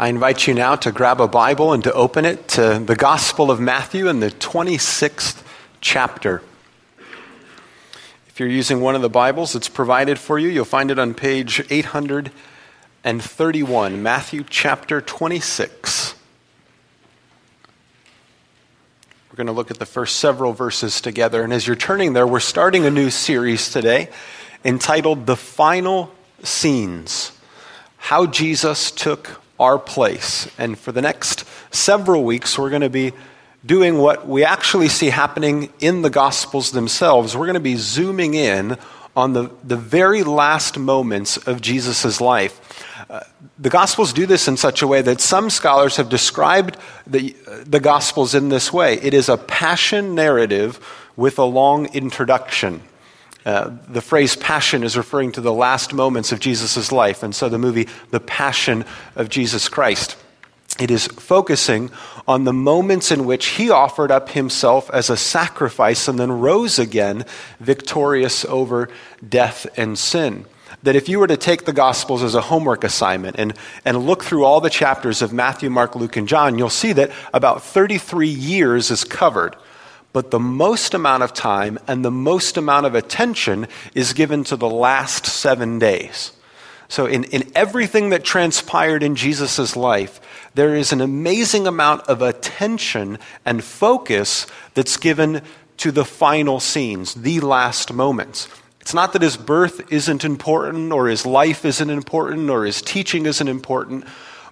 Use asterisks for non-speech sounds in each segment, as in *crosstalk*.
I invite you now to grab a Bible and to open it to the Gospel of Matthew in the 26th chapter. If you're using one of the Bibles, that's provided for you. You'll find it on page 831, Matthew chapter 26. We're going to look at the first several verses together. And as you're turning there, we're starting a new series today entitled The Final Scenes How Jesus Took Our Place. And for the next several weeks, we're going to be doing what we actually see happening in the Gospels themselves. We're going to be zooming in on the, the very last moments of Jesus' life. Uh, the Gospels do this in such a way that some scholars have described the, the Gospels in this way it is a passion narrative with a long introduction. Uh, the phrase passion is referring to the last moments of Jesus' life, and so the movie, The Passion of Jesus Christ. It is focusing on the moments in which he offered up himself as a sacrifice and then rose again victorious over death and sin. That if you were to take the Gospels as a homework assignment and, and look through all the chapters of Matthew, Mark, Luke, and John, you'll see that about 33 years is covered but the most amount of time and the most amount of attention is given to the last seven days. So, in, in everything that transpired in Jesus' life, there is an amazing amount of attention and focus that's given to the final scenes, the last moments. It's not that his birth isn't important, or his life isn't important, or his teaching isn't important,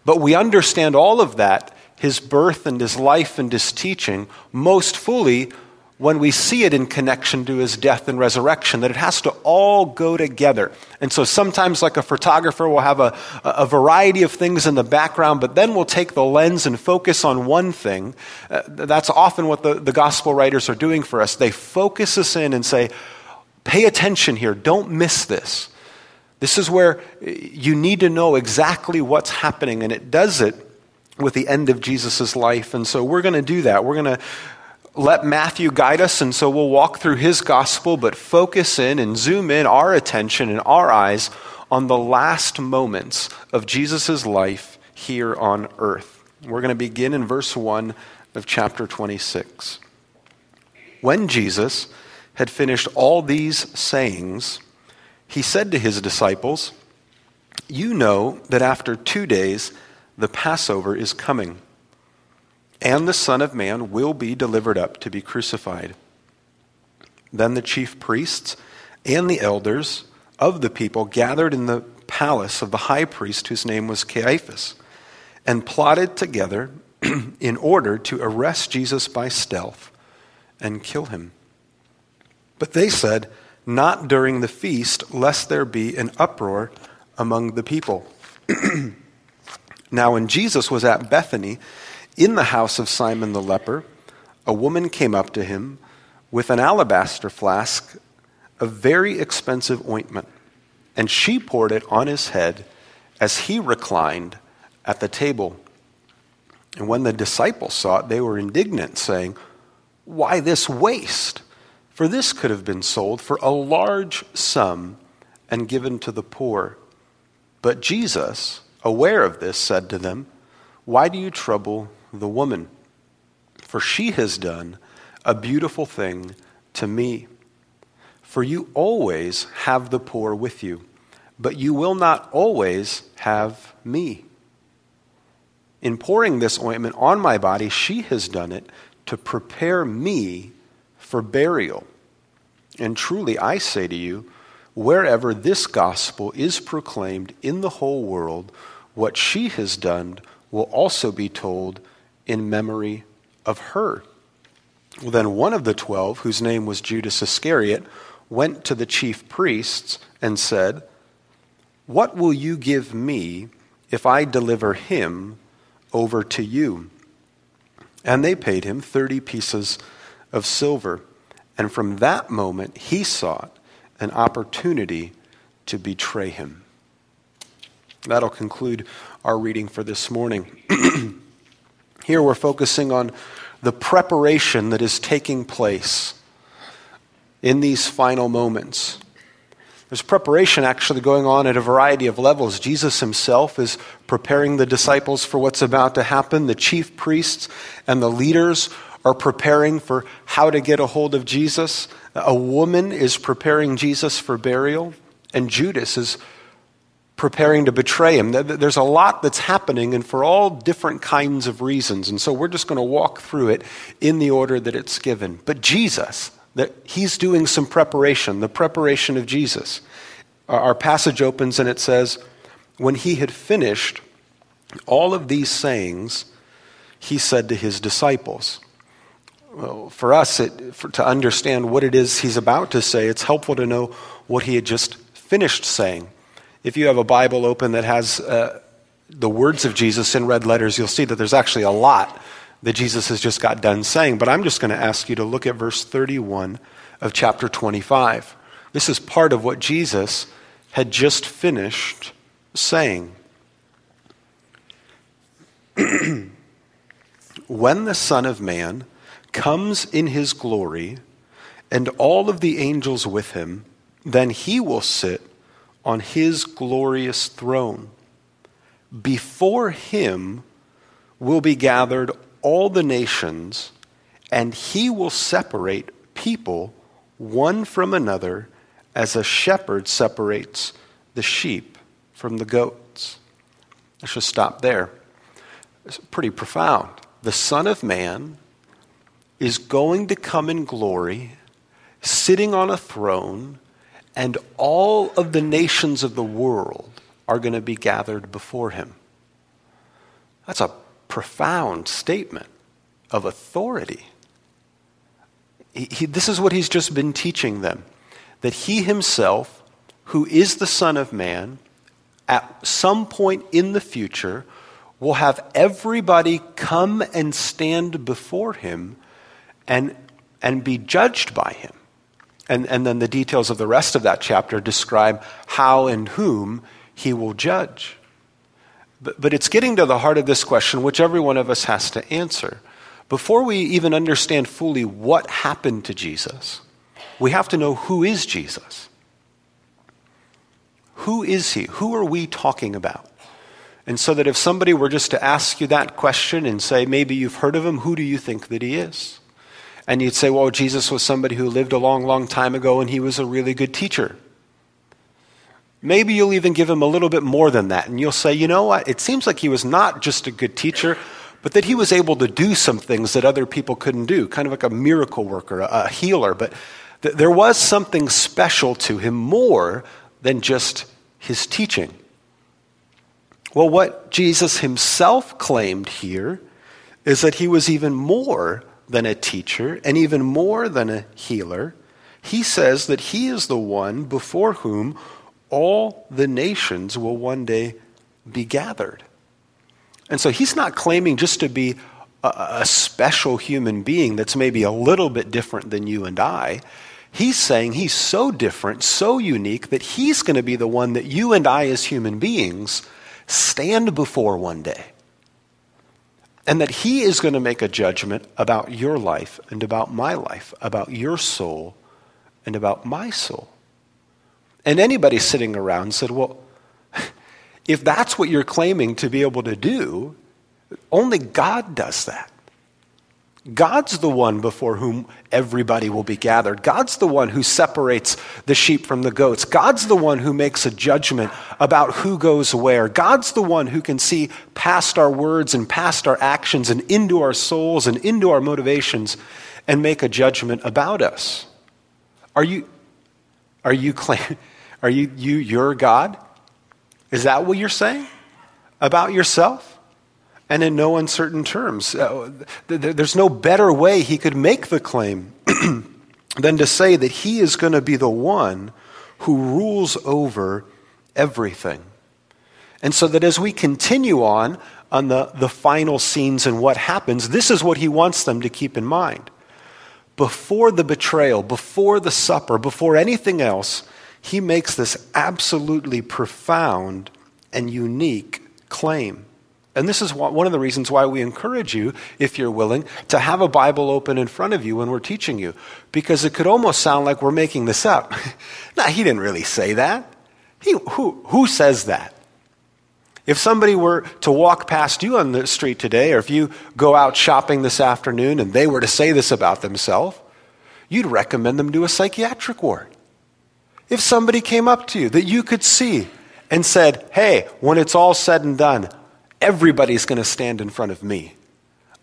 but we understand all of that his birth and his life and his teaching most fully when we see it in connection to his death and resurrection, that it has to all go together. And so sometimes, like a photographer, will have a, a variety of things in the background, but then we'll take the lens and focus on one thing. Uh, that's often what the, the gospel writers are doing for us. They focus us in and say, pay attention here, don't miss this. This is where you need to know exactly what's happening, and it does it with the end of Jesus' life. And so we're going to do that. We're going to let Matthew guide us, and so we'll walk through his gospel, but focus in and zoom in our attention and our eyes on the last moments of Jesus' life here on earth. We're going to begin in verse 1 of chapter 26. When Jesus had finished all these sayings, he said to his disciples, You know that after two days, the Passover is coming, and the Son of Man will be delivered up to be crucified. Then the chief priests and the elders of the people gathered in the palace of the high priest, whose name was Caiaphas, and plotted together *clears throat* in order to arrest Jesus by stealth and kill him. But they said, Not during the feast, lest there be an uproar among the people. *clears throat* Now, when Jesus was at Bethany, in the house of Simon the leper, a woman came up to him with an alabaster flask of very expensive ointment, and she poured it on his head as he reclined at the table. And when the disciples saw it, they were indignant, saying, Why this waste? For this could have been sold for a large sum and given to the poor. But Jesus, aware of this, said to them, Why do you trouble the woman? For she has done a beautiful thing to me. For you always have the poor with you, but you will not always have me. In pouring this ointment on my body, she has done it to prepare me for burial. And truly, I say to you, wherever this gospel is proclaimed in the whole world, what she has done will also be told in memory of her. Well, then one of the twelve, whose name was Judas Iscariot, went to the chief priests and said, What will you give me if I deliver him over to you? And they paid him 30 pieces of silver. And from that moment, he sought an opportunity to betray him. That'll conclude our reading for this morning. *clears throat* Here we're focusing on the preparation that is taking place in these final moments. There's preparation actually going on at a variety of levels. Jesus himself is preparing the disciples for what's about to happen. The chief priests and the leaders are preparing for how to get a hold of Jesus. A woman is preparing Jesus for burial, and Judas is preparing to betray him. There's a lot that's happening, and for all different kinds of reasons. And so we're just going to walk through it in the order that it's given. But Jesus, that he's doing some preparation, the preparation of Jesus. Our passage opens and it says, When he had finished all of these sayings, he said to his disciples, for us it, for, to understand what it is he's about to say, it's helpful to know what he had just finished saying. If you have a Bible open that has uh, the words of Jesus in red letters, you'll see that there's actually a lot that Jesus has just got done saying. But I'm just going to ask you to look at verse 31 of chapter 25. This is part of what Jesus had just finished saying. *clears throat* when the Son of Man comes in his glory, and all of the angels with him, then he will sit on his glorious throne. Before him will be gathered all the nations, and he will separate people one from another as a shepherd separates the sheep from the goats. Let's just stop there. It's pretty profound. The Son of Man is going to come in glory, sitting on a throne and all of the nations of the world are going to be gathered before him. That's a profound statement of authority. He, he, this is what he's just been teaching them that he himself, who is the Son of Man, at some point in the future will have everybody come and stand before him and, and be judged by him. And, and then the details of the rest of that chapter describe how and whom he will judge. But, but it's getting to the heart of this question, which every one of us has to answer. Before we even understand fully what happened to Jesus, we have to know who is Jesus. Who is he? Who are we talking about? And so that if somebody were just to ask you that question and say, maybe you've heard of him, who do you think that he is? And you'd say, well, Jesus was somebody who lived a long, long time ago and he was a really good teacher. Maybe you'll even give him a little bit more than that. And you'll say, you know what? It seems like he was not just a good teacher, but that he was able to do some things that other people couldn't do, kind of like a miracle worker, a, healer. But th- there was something special to him more than just his teaching. Well, what Jesus himself claimed here is that he was even more than a teacher and even more than a healer. He says that he is the one before whom all the nations will one day be gathered. And so he's not claiming just to be a, a, special human being that's maybe a little bit different than you and I. He's saying he's so different, so unique, that he's going to be the one that you and I, as human beings, stand before one day and that He is going to make a judgment about your life and about my life, about your soul and about my soul. And anybody sitting around said, Well, *laughs* if that's what you're claiming to be able to do, only God does that. God's the one before whom everybody will be gathered. God's the one who separates the sheep from the goats. God's the one who makes a judgment about who goes where. God's the one who can see past our words and past our actions and into our souls and into our motivations and make a judgment about us. Are you are you claim, *laughs* are you you your God? Is that what you're saying about yourself? And in no uncertain terms. Uh, there's no better way he could make the claim *clears throat* than to say that he is going to be the one who rules over everything. And so that as we continue on on the, the final scenes and what happens, this is what he wants them to keep in mind. Before the betrayal, before the supper, before anything else, he makes this absolutely profound and unique claim And this is one of the reasons why we encourage you, if you're willing, to have a Bible open in front of you when we're teaching you. Because it could almost sound like we're making this up. *laughs* now, he didn't really say that. He, who, who says that? If somebody were to walk past you on the street today, or if you go out shopping this afternoon and they were to say this about themselves, you'd recommend them to a psychiatric ward. If somebody came up to you that you could see and said, Hey, when it's all said and done, everybody's going to stand in front of me.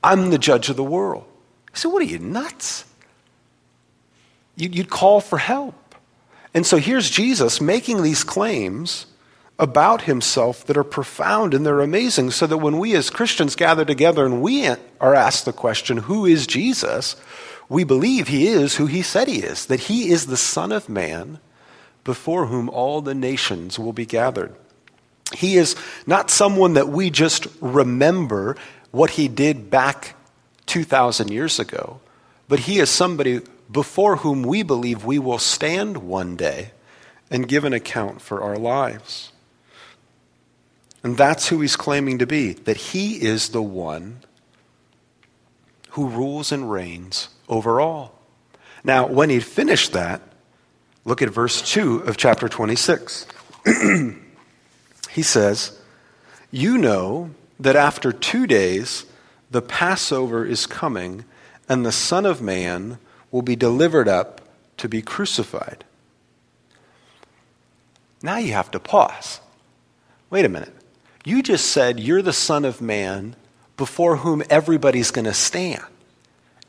I'm the judge of the world. You say, What are you, nuts? You'd call for help. And so here's Jesus making these claims about himself that are profound and they're amazing, so that when we as Christians gather together and we are asked the question, Who is Jesus? we believe he is who he said he is, that he is the Son of Man before whom all the nations will be gathered. He is not someone that we just remember what he did back 2,000 years ago, but he is somebody before whom we believe we will stand one day and give an account for our lives. And that's who he's claiming to be, that he is the one who rules and reigns over all. Now, when he'd finished that, look at verse 2 of chapter 26. *clears throat* he says, You know that after two days the Passover is coming, and the Son of Man will be delivered up to be crucified. Now you have to pause. Wait a minute. You just said you're the Son of Man before whom everybody's going to stand,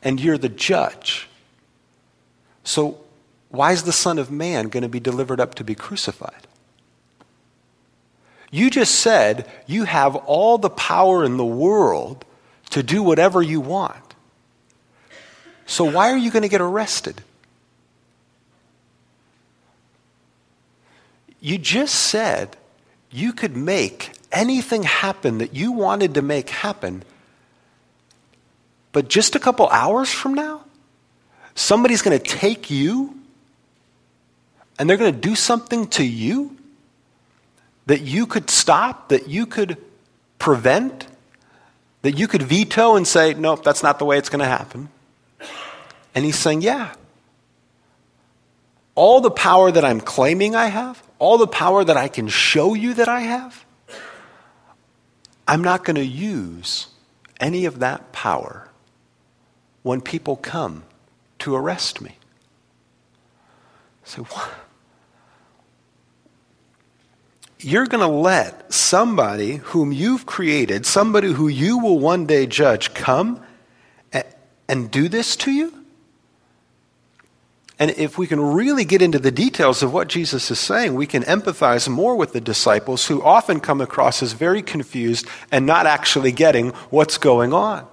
and you're the judge. So, why is the Son of Man going to be delivered up to be crucified? You just said you have all the power in the world to do whatever you want. So, why are you going to get arrested? You just said you could make anything happen that you wanted to make happen, but just a couple hours from now, somebody's going to take you and they're going to do something to you that you could stop, that you could prevent, that you could veto and say, nope, that's not the way it's going to happen. And he's saying, yeah. All the power that I'm claiming I have, all the power that I can show you that I have, I'm not going to use any of that power when people come to arrest me. So what? You're going to let somebody whom you've created, somebody who you will one day judge, come and do this to you? And if we can really get into the details of what Jesus is saying, we can empathize more with the disciples who often come across as very confused and not actually getting what's going on.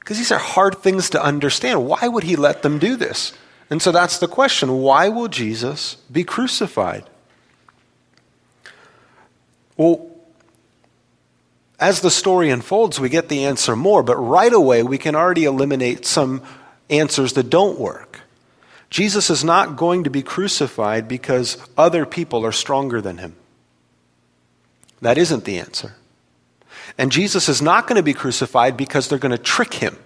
Because these are hard things to understand. Why would he let them do this? And so that's the question why will Jesus be crucified? Well, as the story unfolds, we get the answer more, but right away we can already eliminate some answers that don't work. Jesus is not going to be crucified because other people are stronger than him. That isn't the answer. And Jesus is not going to be crucified because they're going to trick him.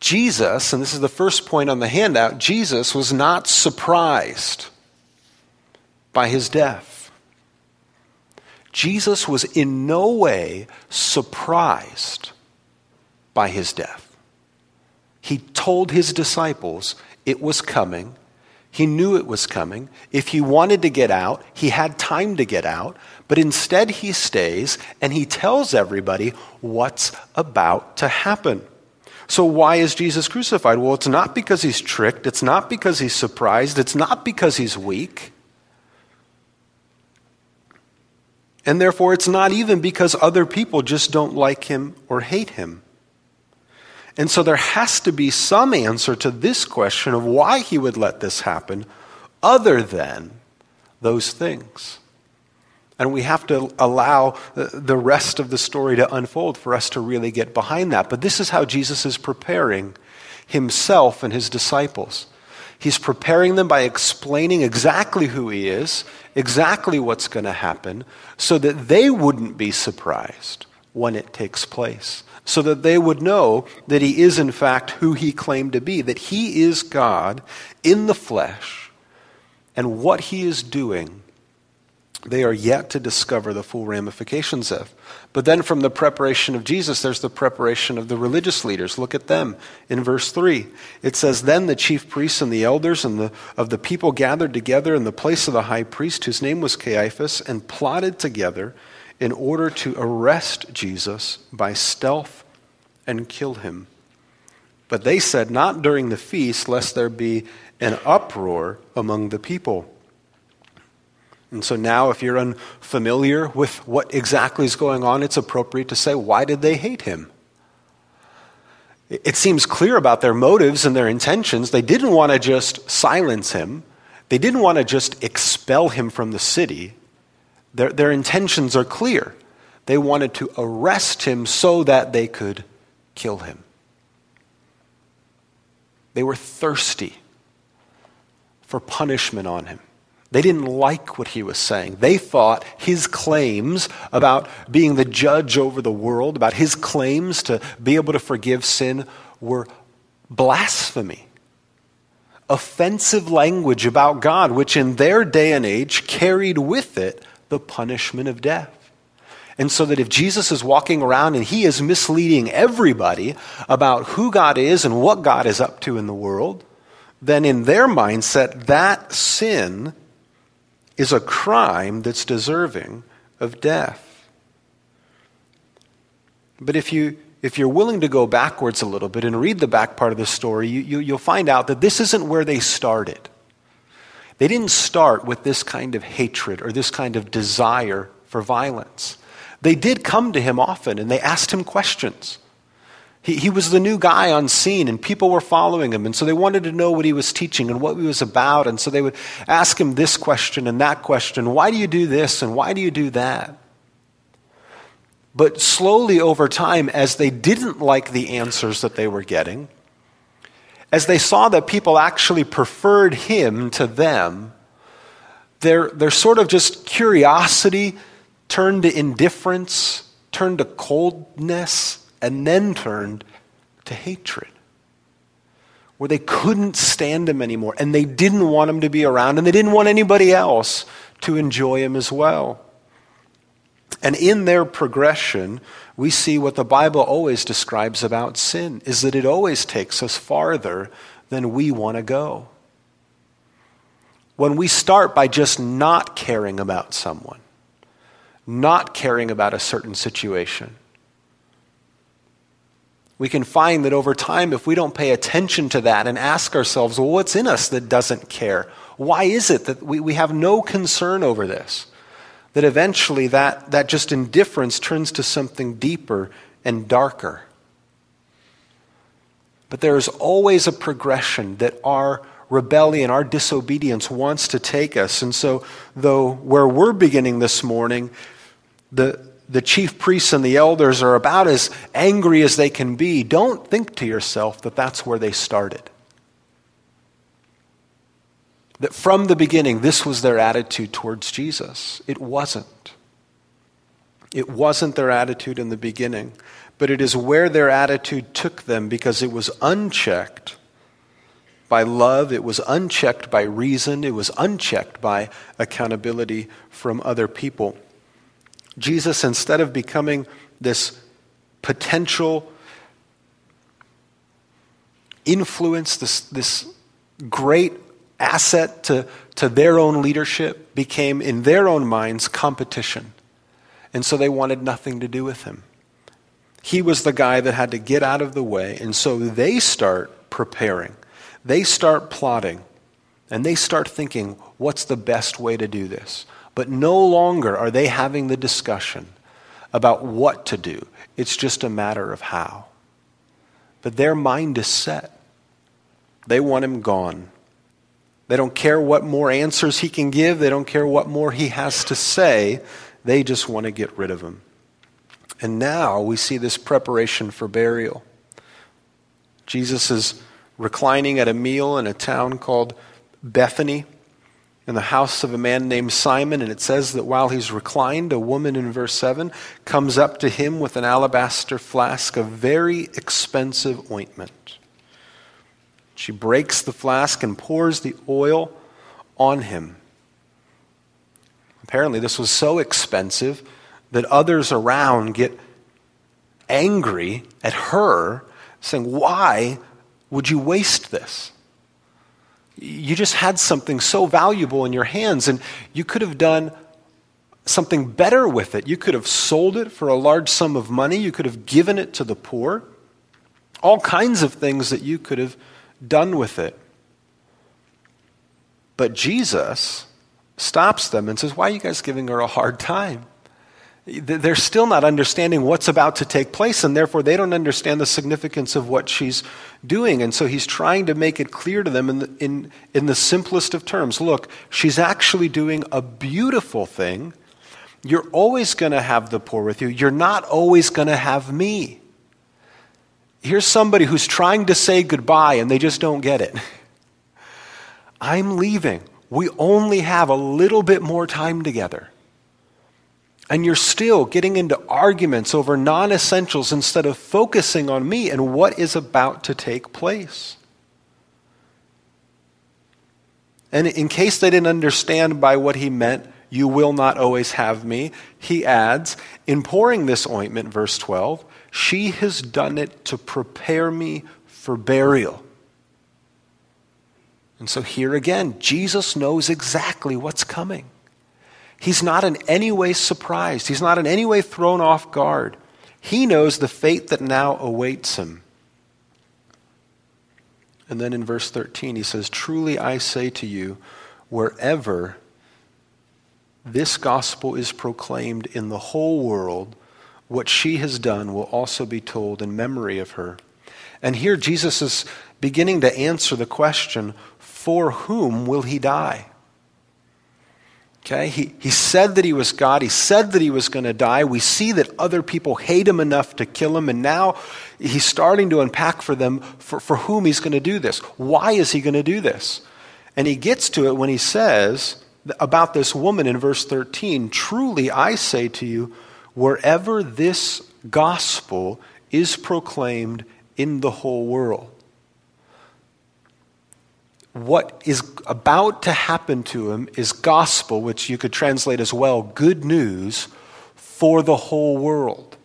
Jesus, and this is the first point on the handout, Jesus was not surprised by his death. Jesus was in no way surprised by his death. He told his disciples it was coming. He knew it was coming. If he wanted to get out, he had time to get out. But instead, he stays and he tells everybody what's about to happen. So, why is Jesus crucified? Well, it's not because he's tricked. It's not because he's surprised. It's not because he's weak. And therefore, it's not even because other people just don't like him or hate him. And so there has to be some answer to this question of why he would let this happen other than those things. And we have to allow uh, the rest of the story to unfold for us to really get behind that. But this is how Jesus is preparing himself and his disciples. He's preparing them by explaining exactly who he is, exactly what's going to happen, so that they wouldn't be surprised when it takes place, so that they would know that he is, in fact, who he claimed to be, that he is God in the flesh, and what he is doing they are yet to discover the full ramifications of. But then from the preparation of Jesus, there's the preparation of the religious leaders. Look at them in verse 3. It says, Then the chief priests and the elders and the, of the people gathered together in the place of the high priest, whose name was Caiaphas, and plotted together in order to arrest Jesus by stealth and kill him. But they said, Not during the feast, lest there be an uproar among the people. And so now, if you're unfamiliar with what exactly is going on, it's appropriate to say, why did they hate him? It seems clear about their motives and their intentions. They didn't want to just silence him, they didn't want to just expel him from the city. Their, their intentions are clear. They wanted to arrest him so that they could kill him. They were thirsty for punishment on him. They didn't like what he was saying. They thought his claims about being the judge over the world, about his claims to be able to forgive sin, were blasphemy. Offensive language about God, which in their day and age carried with it the punishment of death. And so that if Jesus is walking around and he is misleading everybody about who God is and what God is up to in the world, then in their mindset, that sin is a crime that's deserving of death. But if, you, if you're willing to go backwards a little bit and read the back part of the story, you, you, you'll find out that this isn't where they started. They didn't start with this kind of hatred or this kind of desire for violence. They did come to him often and they asked him questions. He, he was the new guy on scene, and people were following him. And so they wanted to know what he was teaching and what he was about. And so they would ask him this question and that question Why do you do this? And why do you do that? But slowly over time, as they didn't like the answers that they were getting, as they saw that people actually preferred him to them, their, their sort of just curiosity turned to indifference, turned to coldness and then turned to hatred. Where they couldn't stand him anymore, and they didn't want him to be around, and they didn't want anybody else to enjoy him as well. And in their progression, we see what the Bible always describes about sin is that it always takes us farther than we want to go. When we start by just not caring about someone, not caring about a certain situation, we can find that over time, if we don't pay attention to that and ask ourselves, well, what's in us that doesn't care? Why is it that we, we have no concern over this? That eventually that, that just indifference turns to something deeper and darker. But there is always a progression that our rebellion, our disobedience wants to take us. And so, though where we're beginning this morning, the, the chief priests and the elders are about as angry as they can be, don't think to yourself that that's where they started. That from the beginning, this was their attitude towards Jesus. It wasn't. It wasn't their attitude in the beginning, but it is where their attitude took them because it was unchecked by love, it was unchecked by reason, it was unchecked by accountability from other people. Jesus, instead of becoming this potential influence, this, this great asset to, to their own leadership, became, in their own minds, competition. And so they wanted nothing to do with him. He was the guy that had to get out of the way. And so they start preparing, they start plotting, and they start thinking, what's the best way to do this? But no longer are they having the discussion about what to do. It's just a matter of how. But their mind is set. They want him gone. They don't care what more answers he can give, they don't care what more he has to say. They just want to get rid of him. And now we see this preparation for burial. Jesus is reclining at a meal in a town called Bethany in the house of a man named Simon, and it says that while he's reclined, a woman in verse 7 comes up to him with an alabaster flask of very expensive ointment. She breaks the flask and pours the oil on him. Apparently, this was so expensive that others around get angry at her, saying, Why would you waste this? You just had something so valuable in your hands, and you could have done something better with it. You could have sold it for a large sum of money, you could have given it to the poor. All kinds of things that you could have done with it. But Jesus stops them and says, Why are you guys giving her a hard time? They're still not understanding what's about to take place, and therefore they don't understand the significance of what she's doing. And so he's trying to make it clear to them in the, in, in the simplest of terms look, she's actually doing a beautiful thing. You're always going to have the poor with you, you're not always going to have me. Here's somebody who's trying to say goodbye, and they just don't get it. *laughs* I'm leaving. We only have a little bit more time together and you're still getting into arguments over non essentials instead of focusing on me and what is about to take place. And in case they didn't understand by what he meant, you will not always have me, he adds, in pouring this ointment, verse 12, she has done it to prepare me for burial. And so here again, Jesus knows exactly what's coming. He's not in any way surprised. He's not in any way thrown off guard. He knows the fate that now awaits him. And then in verse 13, he says, Truly I say to you, wherever this gospel is proclaimed in the whole world, what she has done will also be told in memory of her. And here Jesus is beginning to answer the question for whom will he die? Okay, he, he said that he was God. He said that he was going to die. We see that other people hate him enough to kill him, and now he's starting to unpack for them for, for whom he's going to do this. Why is he going to do this? And he gets to it when he says about this woman in verse 13 Truly I say to you, wherever this gospel is proclaimed in the whole world what is about to happen to him is gospel, which you could translate as well good news for the whole world.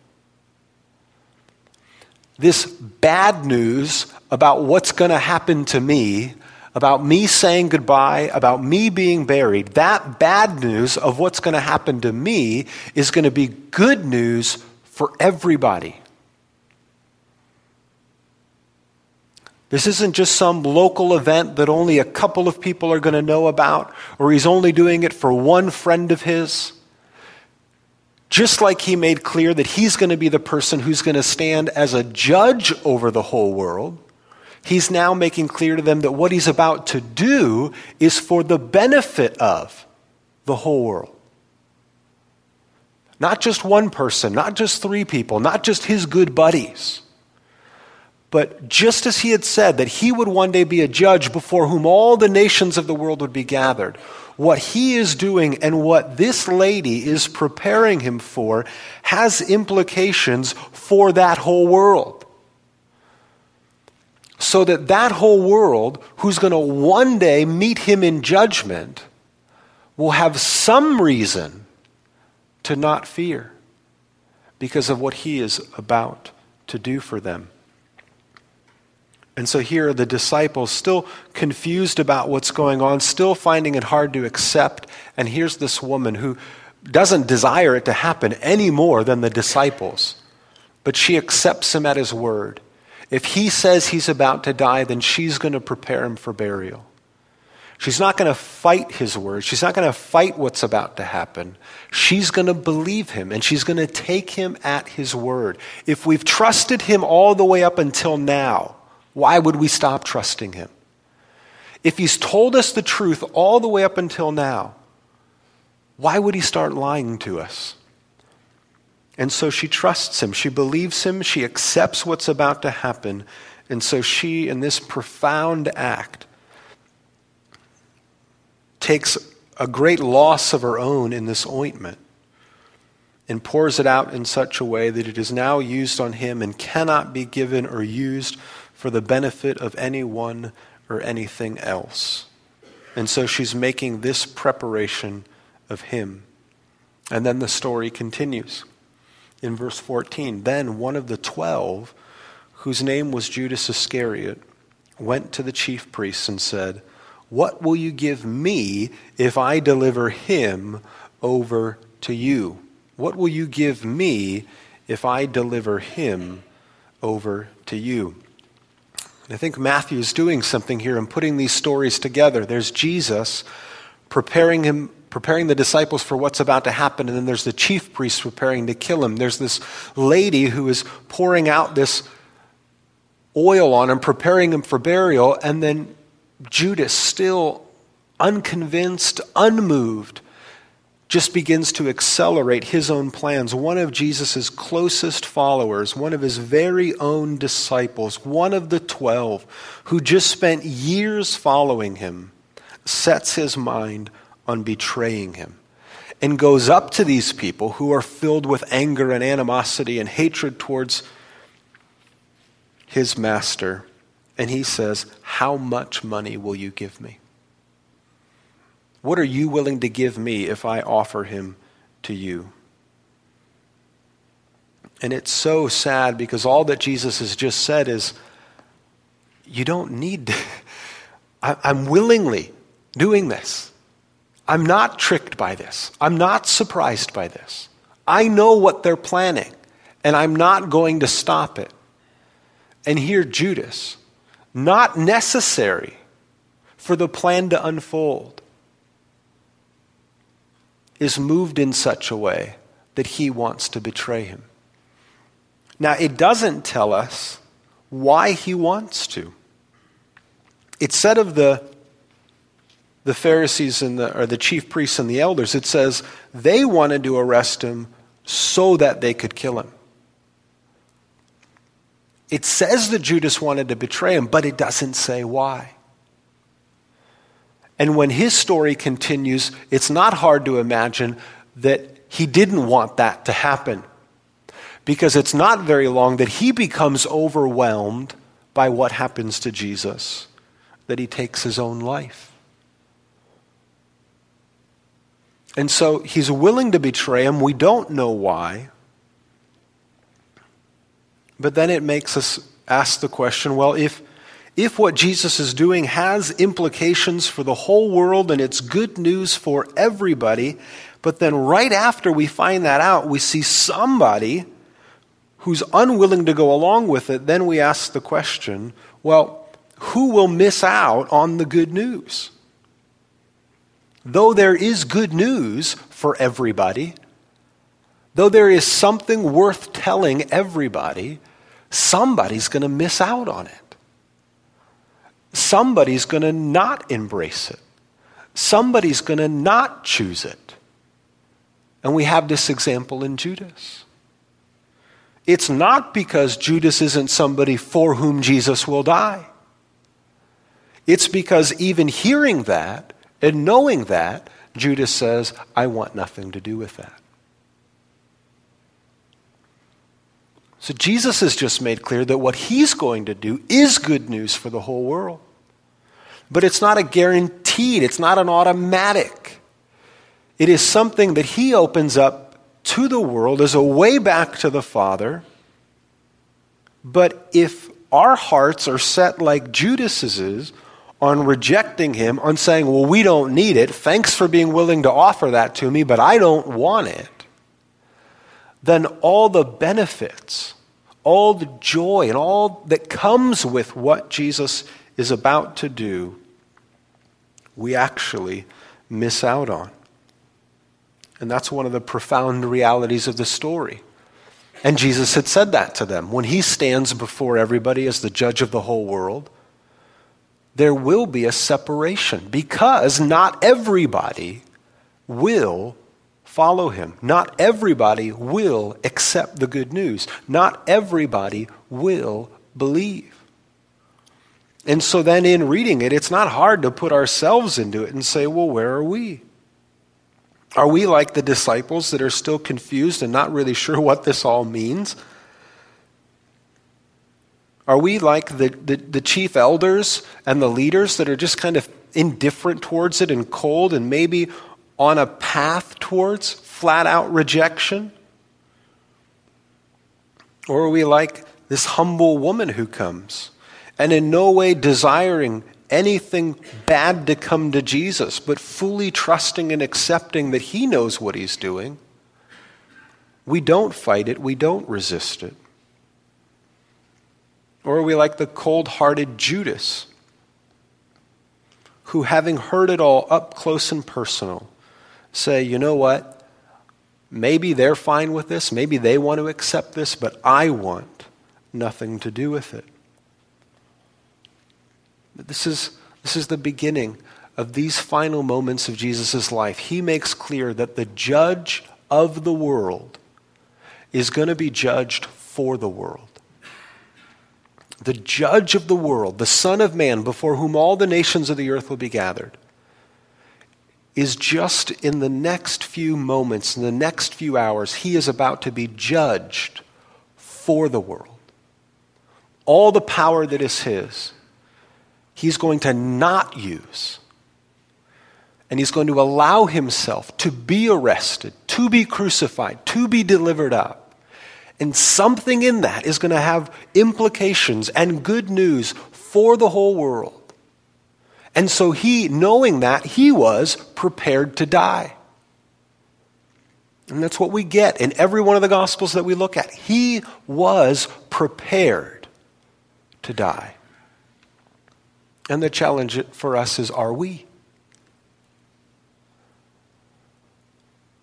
This bad news about what's going to happen to me, about me saying goodbye, about me being buried, that bad news of what's going to happen to me is going to be good news for everybody. This isn't just some local event that only a couple of people are going to know about, or he's only doing it for one friend of his. Just like he made clear that he's going to be the person who's going to stand as a judge over the whole world, he's now making clear to them that what he's about to do is for the benefit of the whole world. Not just one person, not just three people, not just his good buddies but just as he had said that he would one day be a judge before whom all the nations of the world would be gathered, what he is doing and what this lady is preparing him for has implications for that whole world. So that that whole world, who's going to one day meet him in judgment, will have some reason to not fear because of what he is about to do for them. And so here are the disciples still confused about what's going on, still finding it hard to accept. And here's this woman who doesn't desire it to happen any more than the disciples, but she accepts him at his word. If he says he's about to die, then she's going to prepare him for burial. She's not going to fight his word. She's not going to fight what's about to happen. She's going to believe him and she's going to take him at his word. If we've trusted him all the way up until now, why would we stop trusting him? If he's told us the truth all the way up until now, why would he start lying to us? And so she trusts him. She believes him. She accepts what's about to happen. And so she, in this profound act, takes a great loss of her own in this ointment and pours it out in such a way that it is now used on him and cannot be given or used for the benefit of anyone or anything else. And so she's making this preparation of him. And then the story continues in verse 14. Then one of the twelve, whose name was Judas Iscariot, went to the chief priests and said, What will you give me if I deliver him over to you? What will you give me if I deliver him over to you? And I think Matthew is doing something here and putting these stories together. There's Jesus preparing him preparing the disciples for what's about to happen and then there's the chief priests preparing to kill him. There's this lady who is pouring out this oil on him, preparing him for burial, and then Judas still unconvinced, unmoved just begins to accelerate his own plans. One of Jesus' closest followers, one of his very own disciples, one of the twelve, who just spent years following him, sets his mind on betraying him and goes up to these people who are filled with anger and animosity and hatred towards his master. And he says, How much money will you give me? What are you willing to give me if I offer him to you? And it's so sad because all that Jesus has just said is, you don't need to. *laughs* I'm willingly doing this. I'm not tricked by this. I'm not surprised by this. I know what they're planning, and I'm not going to stop it. And here, Judas, not necessary for the plan to unfold, is moved in such a way that he wants to betray him. Now, it doesn't tell us why he wants to. It said of the, the Pharisees and the, or the chief priests and the elders, it says they wanted to arrest him so that they could kill him. It says that Judas wanted to betray him, but it doesn't say why. And when his story continues, it's not hard to imagine that he didn't want that to happen. Because it's not very long that he becomes overwhelmed by what happens to Jesus, that he takes his own life. And so he's willing to betray him. We don't know why. But then it makes us ask the question well, if if what Jesus is doing has implications for the whole world and it's good news for everybody, but then right after we find that out, we see somebody who's unwilling to go along with it, then we ask the question well, who will miss out on the good news? Though there is good news for everybody, though there is something worth telling everybody, somebody's going to miss out on it somebody's going to not embrace it. Somebody's going to not choose it. And we have this example in Judas. It's not because Judas isn't somebody for whom Jesus will die. It's because even hearing that and knowing that, Judas says, I want nothing to do with that. So Jesus has just made clear that what he's going to do is good news for the whole world. But it's not a guaranteed, it's not an automatic. It is something that he opens up to the world as a way back to the Father. But if our hearts are set like Judas's is on rejecting him, on saying, well, we don't need it, thanks for being willing to offer that to me, but I don't want it, then all the benefits, all the joy, and all that comes with what Jesus is about to do, we actually miss out on. And that's one of the profound realities of the story. And Jesus had said that to them. When he stands before everybody as the judge of the whole world, there will be a separation because not everybody will follow him. Not everybody will accept the good news. Not everybody will believe. And so then in reading it, it's not hard to put ourselves into it and say, well, where are we? Are we like the disciples that are still confused and not really sure *laughs* what this all means? Are we like the, the, the, chief elders and the leaders that are just kind of indifferent towards it and cold and maybe on a path towards flat out rejection? Or are we like this humble woman who comes? and in no way desiring anything bad to come to Jesus, but fully trusting and accepting that He knows what He's doing, we don't fight it, we don't resist it. Or are we like the cold hearted Judas, who, having heard it all up close and personal, say, you know what? Maybe they're fine with this, maybe they want to accept this, but I want nothing to do with it. This is, this is the beginning of these final moments of Jesus' life. He makes clear that the judge of the world is going to be judged for the world. The judge of the world, the Son of Man, before whom all the nations of the earth will be gathered, is just in the next few moments, in the next few hours, he is about to be judged for the world. All the power that is his he's going to not use. And he's going to allow himself to be arrested, to be crucified, to be delivered up. And something in that is going to have implications and good news for the whole world. And so he, knowing that, he was prepared to die. And that's what we get in every one of the Gospels that we look at. He was prepared to die. And the challenge for us is are we?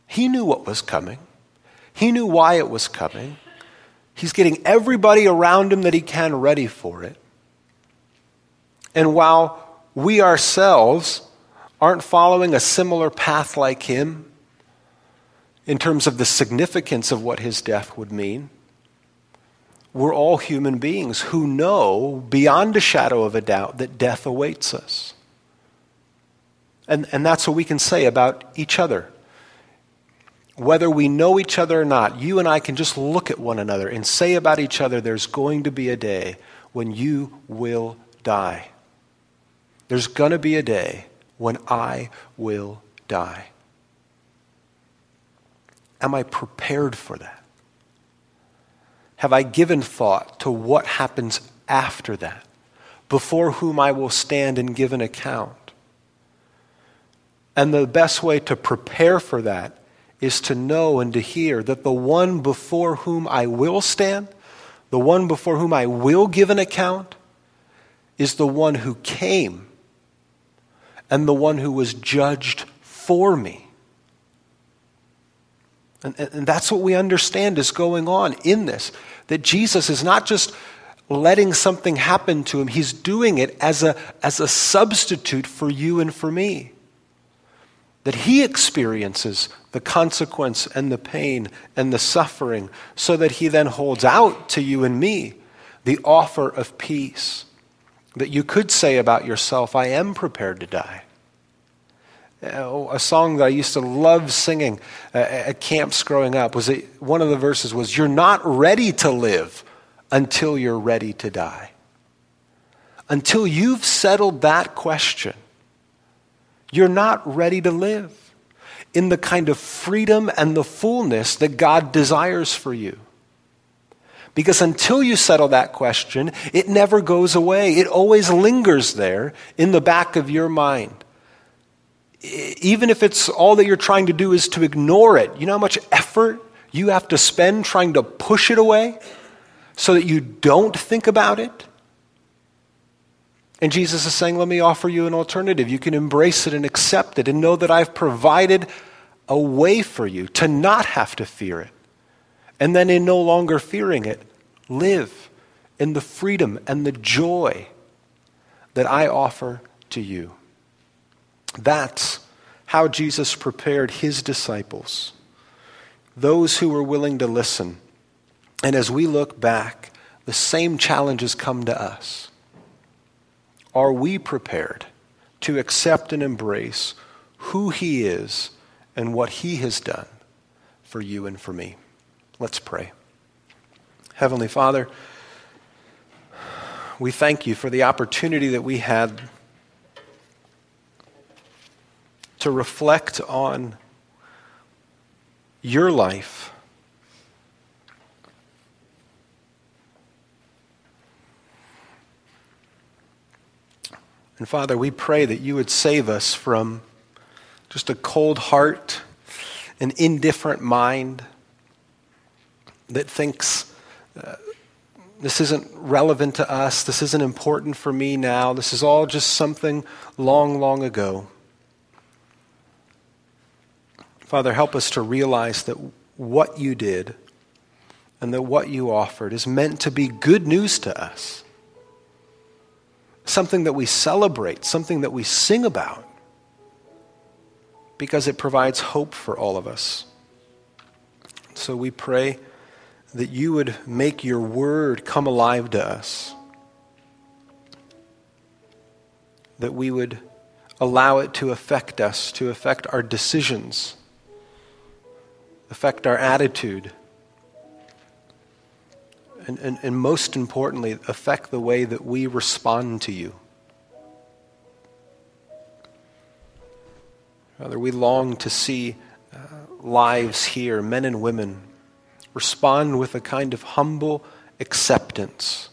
He knew what was coming, he knew why it was coming. He's getting everybody around him that he can ready for it. And while we ourselves aren't following a similar path like him in terms of the significance of what his death would mean, we're all human beings who know beyond a shadow of a doubt that death awaits us. And, and that's what we can say about each other. Whether we know each other or not, you and I can just look at one another and say about each other, there's going to be a day when you will die. There's going to be a day when I will die. Am I prepared for that? have I given thought to what happens after that, before whom I will stand and give an account? And the best way to prepare for that is to know and to hear that the one before whom I will stand, the one before whom I will give an account, is the one who came and the one who was judged for me. And, and that's what we understand is going on in this. That Jesus is not just letting something happen to him, he's doing it as a, as a substitute for you and for me. That he experiences the consequence and the pain and the suffering, so that he then holds out to you and me the offer of peace. That you could say about yourself, I am prepared to die. Uh, a song that I used to love singing uh, at camps growing up was one of the verses was you're not ready to live until you're ready to die. Until you've settled that question, you're not ready to live in the kind of freedom and the fullness that God desires for you. Because until you settle that question, it never goes away. It always lingers there in the back of your mind even if it's all that you're trying to do is to ignore it, you know how much effort you have to spend trying to push it away so that you don't think about it? And Jesus is saying, Let me offer you an alternative. You can embrace it and accept it and know that I've provided a way for you to not have to fear it. And then, in no longer fearing it, live in the freedom and the joy that I offer to you. That's how Jesus prepared his disciples, those who were willing to listen. And as we look back, the same challenges come to us. are we prepared to accept and embrace who He is and what He has done for you and for me? Let's pray. Heavenly Father, we thank you for the opportunity that we had to reflect on your life. And Father, we pray that you would save us from just a cold heart, an indifferent mind that thinks uh, this isn't relevant to us, this isn't important for me now, this is all just something long, long ago. Father, help us to realize that what you did and that what you offered is meant to be good news to us. Something that we celebrate, something that we sing about, because it provides hope for all of us. So we pray that you would make your word come alive to us, that we would allow it to affect us, to affect our decisions, affect our attitude, and, and, and most importantly, affect the way that we respond to you. Father, we long to see uh, lives here, men and women respond with a kind of humble acceptance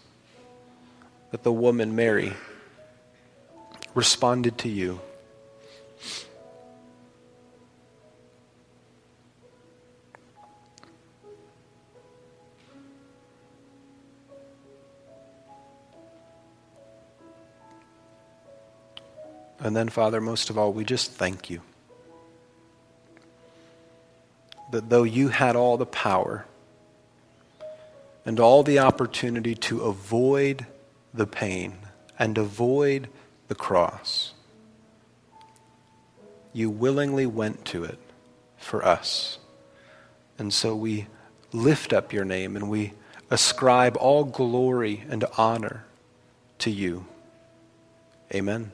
that the woman, Mary, responded to you. And then, Father, most of all, we just thank you that though you had all the power, and all the opportunity to avoid the pain and avoid the cross. You willingly went to it for us. And so we lift up your name and we ascribe all glory and honor to you. Amen.